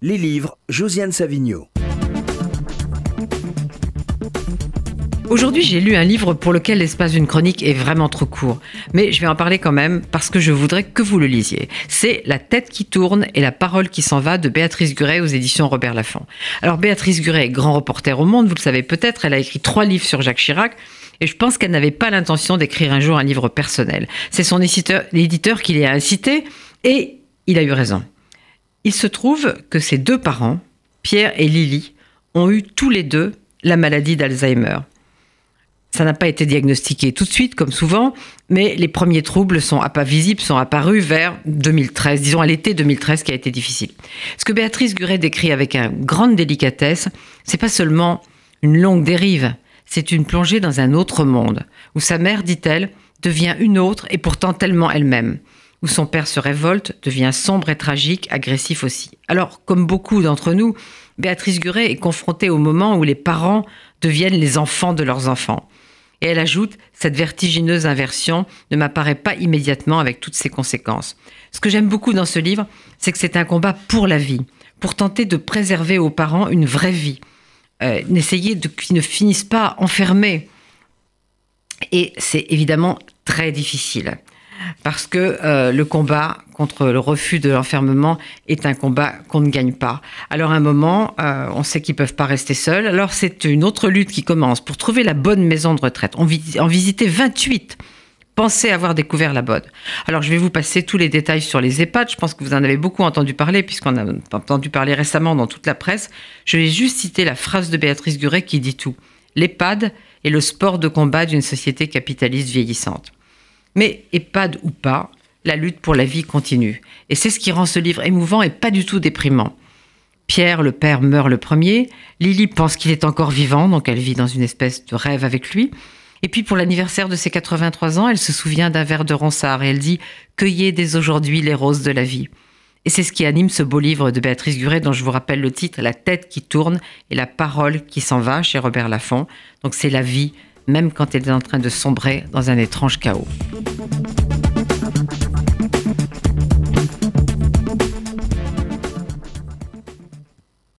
Les livres, Josiane Savigno. Aujourd'hui, j'ai lu un livre pour lequel l'espace d'une chronique est vraiment trop court. Mais je vais en parler quand même parce que je voudrais que vous le lisiez. C'est La tête qui tourne et la parole qui s'en va de Béatrice Guret aux éditions Robert Laffont. Alors, Béatrice Guret est grand reporter au monde, vous le savez peut-être. Elle a écrit trois livres sur Jacques Chirac. Et je pense qu'elle n'avait pas l'intention d'écrire un jour un livre personnel. C'est son éditeur qui l'a incité et il a eu raison. Il se trouve que ses deux parents, Pierre et Lily, ont eu tous les deux la maladie d'Alzheimer. Ça n'a pas été diagnostiqué tout de suite, comme souvent, mais les premiers troubles sont pas visibles, sont apparus vers 2013, disons à l'été 2013, qui a été difficile. Ce que Béatrice Guret décrit avec une grande délicatesse, c'est pas seulement une longue dérive, c'est une plongée dans un autre monde, où sa mère, dit-elle, devient une autre et pourtant tellement elle-même où son père se révolte, devient sombre et tragique, agressif aussi. Alors, comme beaucoup d'entre nous, Béatrice Guret est confrontée au moment où les parents deviennent les enfants de leurs enfants. Et elle ajoute, cette vertigineuse inversion ne m'apparaît pas immédiatement avec toutes ses conséquences. Ce que j'aime beaucoup dans ce livre, c'est que c'est un combat pour la vie, pour tenter de préserver aux parents une vraie vie, euh, d'essayer de qu'ils ne finissent pas enfermés. Et c'est évidemment très difficile parce que euh, le combat contre le refus de l'enfermement est un combat qu'on ne gagne pas. Alors à un moment, euh, on sait qu'ils peuvent pas rester seuls. Alors c'est une autre lutte qui commence pour trouver la bonne maison de retraite. On en visiter 28 pensez avoir découvert la bonne. Alors je vais vous passer tous les détails sur les EHPAD. Je pense que vous en avez beaucoup entendu parler puisqu'on a entendu parler récemment dans toute la presse. Je vais juste citer la phrase de Béatrice Guret qui dit tout. L'EHPAD est le sport de combat d'une société capitaliste vieillissante. Mais EHPAD ou pas, la lutte pour la vie continue. Et c'est ce qui rend ce livre émouvant et pas du tout déprimant. Pierre, le père, meurt le premier. Lily pense qu'il est encore vivant, donc elle vit dans une espèce de rêve avec lui. Et puis pour l'anniversaire de ses 83 ans, elle se souvient d'un verre de ronsard et elle dit Cueillez dès aujourd'hui les roses de la vie. Et c'est ce qui anime ce beau livre de Béatrice Guret, dont je vous rappelle le titre La tête qui tourne et la parole qui s'en va chez Robert Laffont. Donc c'est la vie, même quand elle est en train de sombrer dans un étrange chaos.